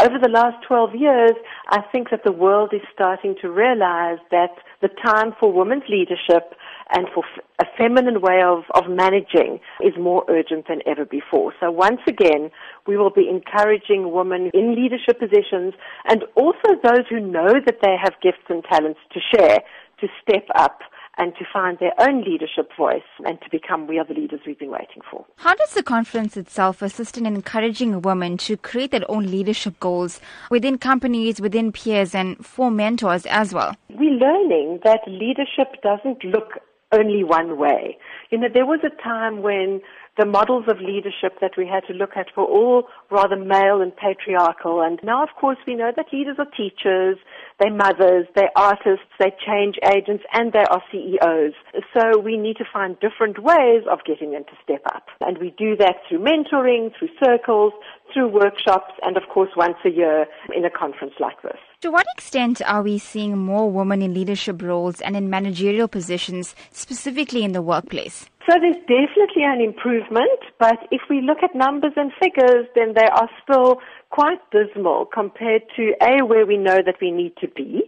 over the last 12 years, I think that the world is starting to realize that the time for women's leadership and for a feminine way of, of managing is more urgent than ever before. So once again, we will be encouraging women in leadership positions and also those who know that they have gifts and talents to share to step up and to find their own leadership voice and to become we are the leaders we've been waiting for. How does the conference itself assist in encouraging women to create their own leadership goals within companies, within peers, and for mentors as well? We're learning that leadership doesn't look only one way. You know, there was a time when the models of leadership that we had to look at were all rather male and patriarchal. And now, of course, we know that leaders are teachers, they're mothers, they're artists, they're change agents, and they are CEOs. So we need to find different ways of getting them to step up. And we do that through mentoring, through circles, through workshops, and of course once a year in a conference like this. To what extent are we seeing more women in leadership roles and in managerial positions, specifically in the workplace? So there's definitely an improvement, but if we look at numbers and figures, then they are still quite dismal compared to A, where we know that we need to be,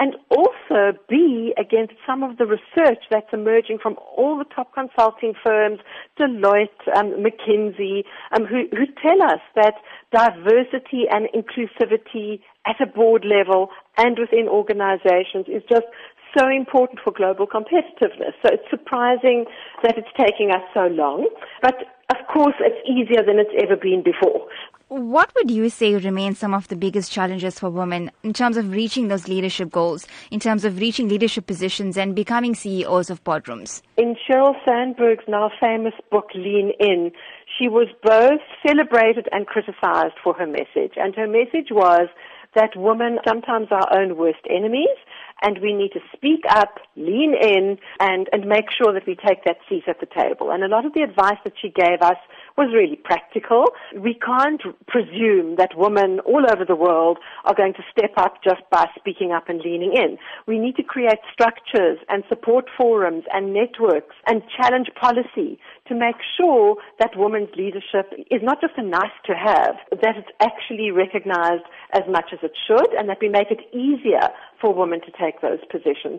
and also B, against some of the research that's emerging from all the top consulting firms, Deloitte, um, McKinsey, um, who, who tell us that diversity and inclusivity at a board level and within organizations is just so important for global competitiveness. So it's surprising that it's taking us so long. But of course, it's easier than it's ever been before. What would you say remain some of the biggest challenges for women in terms of reaching those leadership goals, in terms of reaching leadership positions and becoming CEOs of boardrooms? In Sheryl Sandberg's now famous book, Lean In, she was both celebrated and criticized for her message. And her message was that women sometimes are our own worst enemies and we need to speak up, lean in, and, and make sure that we take that seat at the table. And a lot of the advice that she gave us was really practical. We can't presume that women all over the world are going to step up just by speaking up and leaning in. We need to create structures and support forums and networks and challenge policy to make sure that women's leadership is not just a nice to have, that it's actually recognized as much as it should and that we make it easier for women to take those positions.